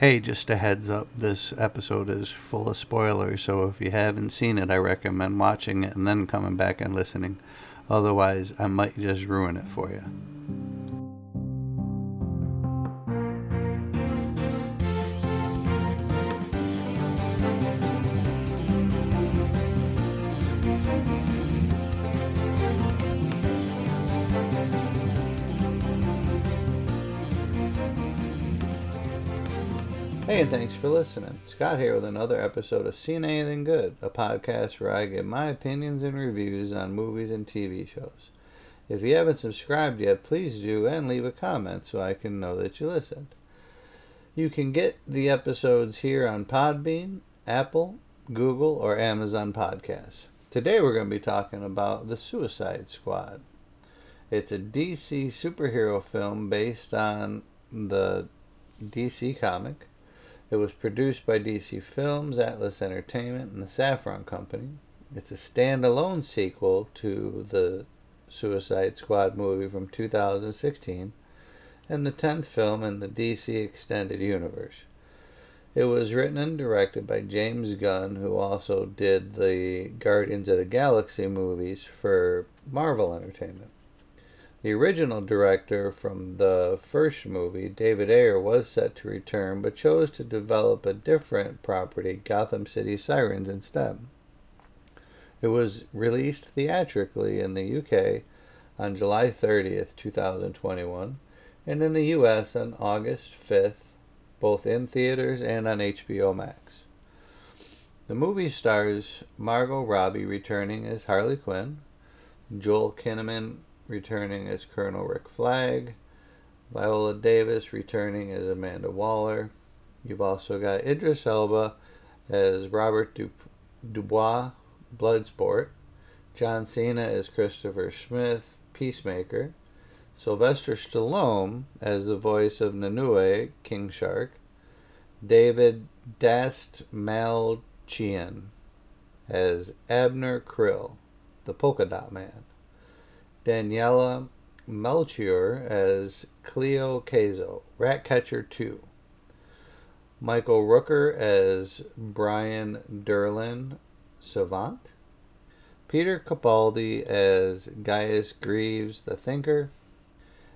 Hey, just a heads up this episode is full of spoilers, so if you haven't seen it, I recommend watching it and then coming back and listening. Otherwise, I might just ruin it for you. Hey, and thanks for listening. Scott here with another episode of Seen Anything Good, a podcast where I give my opinions and reviews on movies and TV shows. If you haven't subscribed yet, please do and leave a comment so I can know that you listened. You can get the episodes here on Podbean, Apple, Google, or Amazon Podcasts. Today we're going to be talking about The Suicide Squad. It's a DC superhero film based on the DC comic. It was produced by DC Films, Atlas Entertainment, and the Safran Company. It's a standalone sequel to the Suicide Squad movie from 2016 and the 10th film in the DC Extended Universe. It was written and directed by James Gunn, who also did the Guardians of the Galaxy movies for Marvel Entertainment. The original director from the first movie, David Ayer, was set to return but chose to develop a different property, Gotham City Sirens, instead. It was released theatrically in the UK on July 30th, 2021, and in the US on August 5th, both in theaters and on HBO Max. The movie stars Margot Robbie returning as Harley Quinn, Joel Kinnaman returning as Colonel Rick Flag, Viola Davis returning as Amanda Waller. You've also got Idris Elba as Robert du- Dubois, Bloodsport, John Cena as Christopher Smith, Peacemaker, Sylvester Stallone as the voice of Nanaue, King Shark, David Dastmalchian as Abner Krill, the Polka Dot Man, Daniela Melchior as Cleo Cazo, Ratcatcher 2. Michael Rooker as Brian Durlin, Savant. Peter Capaldi as Gaius Grieves, the Thinker.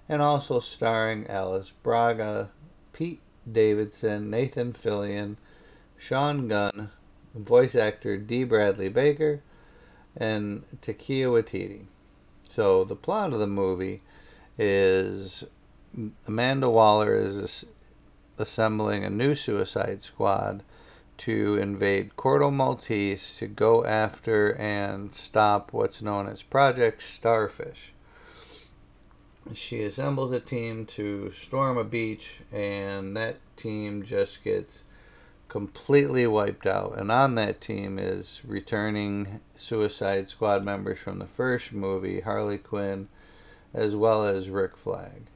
And also starring Alice Braga, Pete Davidson, Nathan Fillion, Sean Gunn, voice actor D. Bradley Baker, and Taika Waititi. So the plot of the movie is Amanda Waller is assembling a new Suicide Squad to invade Corto Maltese to go after and stop what's known as Project Starfish. She assembles a team to storm a beach, and that team just gets completely wiped out. And on that team is returning Suicide Squad members from the first movie, Harley Quinn, as well as Rick Flag.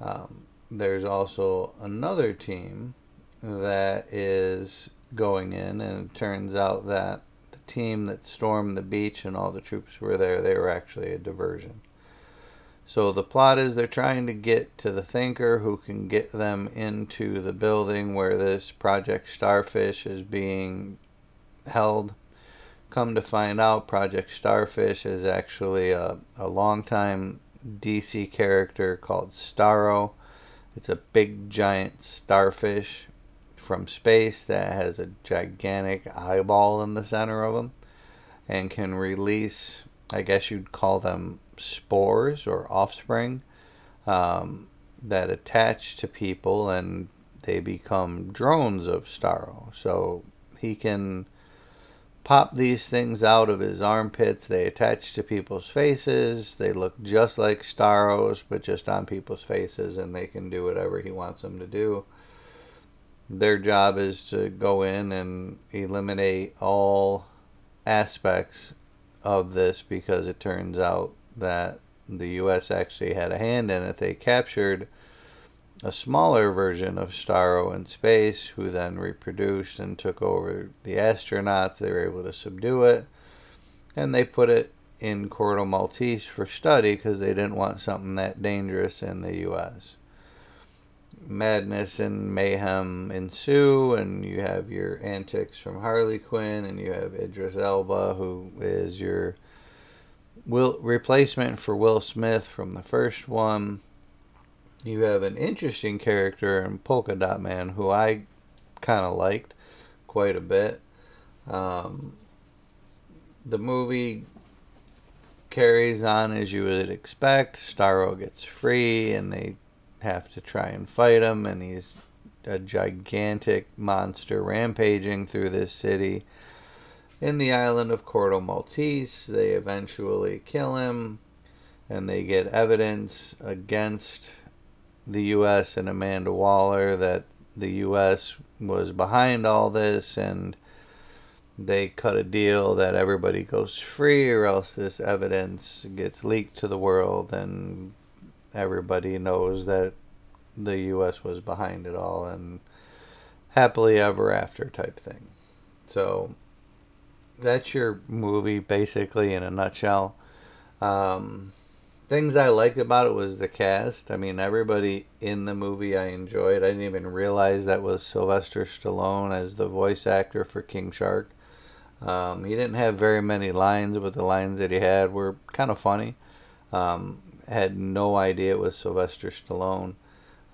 Um, there's also another team that is going in, and it turns out that the team that stormed the beach and all the troops were there, they were actually a diversion. So the plot is they're trying to get to the thinker who can get them into the building where this Project Starfish is being held. Come to find out, Project Starfish is actually a, a longtime DC character called Starro. It's a big giant starfish from space that has a gigantic eyeball in the center of him and can release, I guess you'd call them spores or offspring um, that attach to people and they become drones of Starro. So he can pop these things out of his armpits. They attach to people's faces. They look just like Starros, but just on people's faces, and they can do whatever he wants them to do. Their job is to go in and eliminate all aspects of this because it turns out that the U.S. actually had a hand in it. They captured a smaller version of Starro in space, who then reproduced and took over the astronauts. They were able to subdue it, and they put it in Corto Maltese for study because they didn't want something that dangerous in the U.S. madness and mayhem ensue, and you have your antics from Harley Quinn, and you have Idris Elba, who is your will replacement for Will Smith from the first one. You have an interesting character in Polka Dot Man, who I kind of liked quite a bit. Um, the movie carries on as you would expect. Starro gets free, and they have to try and fight him, and he's a gigantic monster rampaging through this city. In the island of Corto Maltese, they eventually kill him, and they get evidence against the U.S. and Amanda Waller that the U.S. was behind all this, and they cut a deal that everybody goes free, or else this evidence gets leaked to the world, and everybody knows that the U.S. was behind it all, and happily ever after type thing. So that's your movie basically in a nutshell. Um, things I liked about it was the cast. I mean, everybody in the movie I enjoyed. I didn't even realize that was Sylvester Stallone as the voice actor for King Shark. Um, he didn't have very many lines, but the lines that he had were kind of funny. Um, had no idea it was Sylvester Stallone.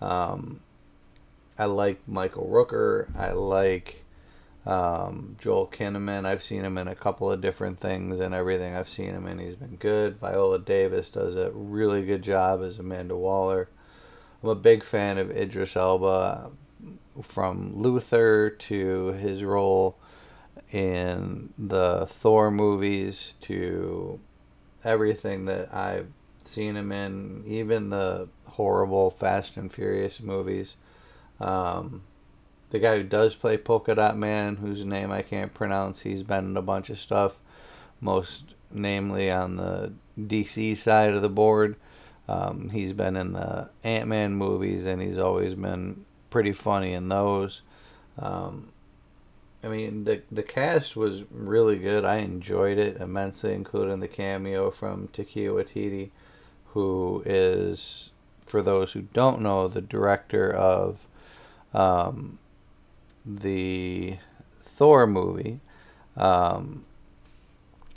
Um, I like Michael Rooker. I like um, Joel Kinnaman. I've seen him in a couple of different things and everything I've seen him in. He's been good. Viola Davis does a really good job as Amanda Waller. I'm a big fan of Idris Elba from Luther to his role in the Thor movies to everything that I've seen him in, even the horrible Fast and Furious movies. Um, the guy who does play Polka Dot Man, whose name I can't pronounce, he's been in a bunch of stuff, most namely on the DC side of the board. Um, he's been in the Ant Man movies, and he's always been pretty funny in those. Um, I mean, the the cast was really good. I enjoyed it immensely, including the cameo from Taika Waititi, who is, for those who don't know, the director of um, the Thor movie, um,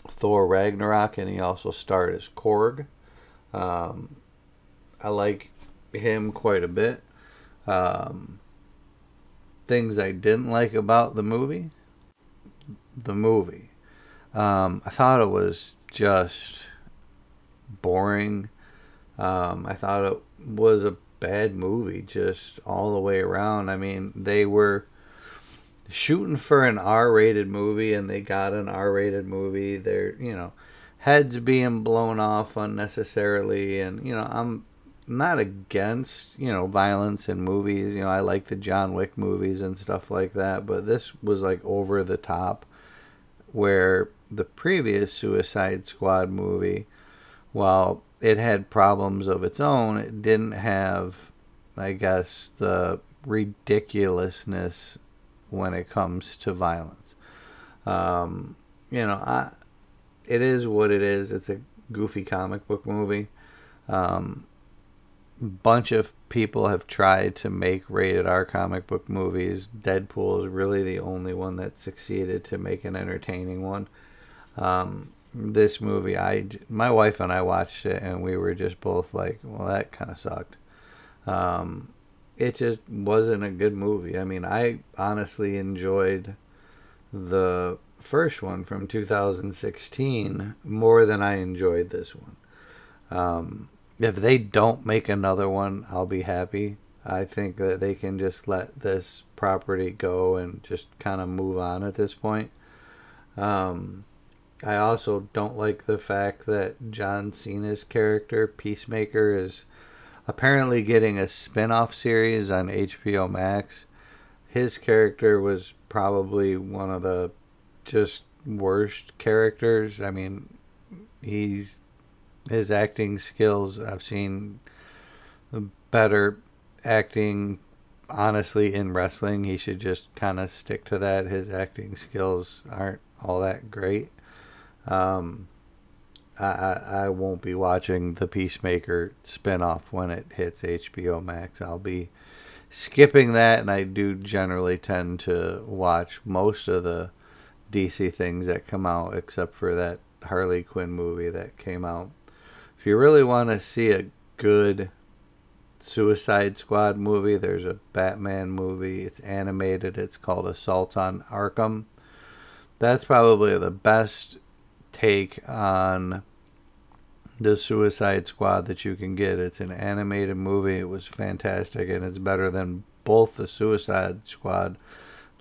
Thor Ragnarok, and he also starred as Korg. Um, I like him quite a bit. Um, things I didn't like about the movie. The movie. Um, I thought it was just boring. Um, I thought it was a bad movie, just all the way around. I mean, they were shooting for an R-rated movie, and they got an R-rated movie. They're, you know, heads being blown off unnecessarily, and you know, I'm not against you know violence in movies. You know, I like the John Wick movies and stuff like that, but this was like over the top. Where the previous Suicide Squad movie, while it had problems of its own, it didn't have, I guess, the ridiculousness when it comes to violence. Um, you know, I, it is what it is. It's a goofy comic book movie. Um, bunch of people have tried to make rated R comic book movies. Deadpool is really the only one that succeeded to make an entertaining one. Um, this movie, I my wife and I watched it, and we were just both like, "Well, that kind of sucked." Um, it just wasn't a good movie. I mean, I honestly enjoyed the first one from 2016 more than I enjoyed this one. Um, if they don't make another one, I'll be happy. I think that they can just let this property go and just kind of move on at this point. Um, I also don't like the fact that John Cena's character, Peacemaker, is apparently getting a spin off series on HBO Max. His character was probably one of the just worst characters. I mean, he's his acting skills. I've seen better acting, honestly, in wrestling. He should just kind of stick to that. His acting skills aren't all that great. Um, I, I, I won't be watching the Peacemaker spinoff when it hits HBO Max. I'll be skipping that, and I do generally tend to watch most of the DC things that come out, except for that Harley Quinn movie that came out. If you really want to see a good Suicide Squad movie, there's a Batman movie. It's animated. It's called Assault on Arkham. That's probably the best take on the Suicide Squad that you can get. It's an animated movie. It was fantastic, and it's better than both the Suicide Squad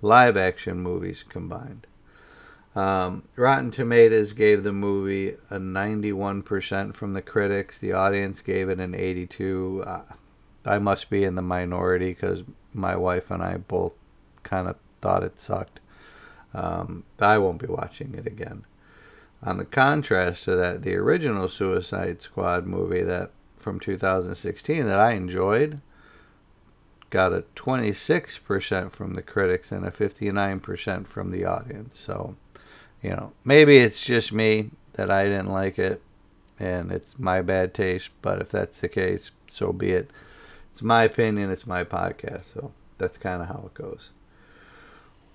live action movies combined. Um, Rotten Tomatoes gave the movie a 91% from the critics. The audience gave it an 82. Uh, I must be in the minority because my wife and I both kind of thought it sucked. Um, I won't be watching it again. On the contrast to that, the original Suicide Squad movie that from 2016 that I enjoyed got a 26% from the critics and a 59% from the audience. So, you know, maybe it's just me that I didn't like it and it's my bad taste, but if that's the case, so be it. It's my opinion, it's my podcast, so that's kind of how it goes.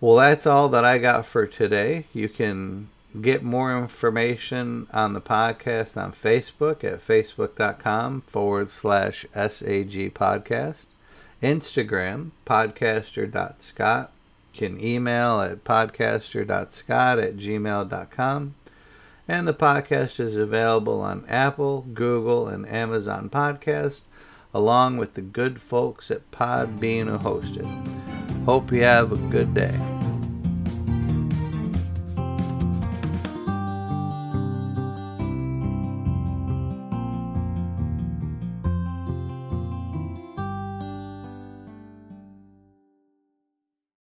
Well, that's all that I got for today. You can get more information on the podcast on Facebook at facebook.com forward slash SAG podcast. Instagram, podcaster.scott. You can email at podcaster.scott at gmail.com. And the podcast is available on Apple, Google, and Amazon Podcast, along with the good folks at Podbean who host it. Hope you have a good day.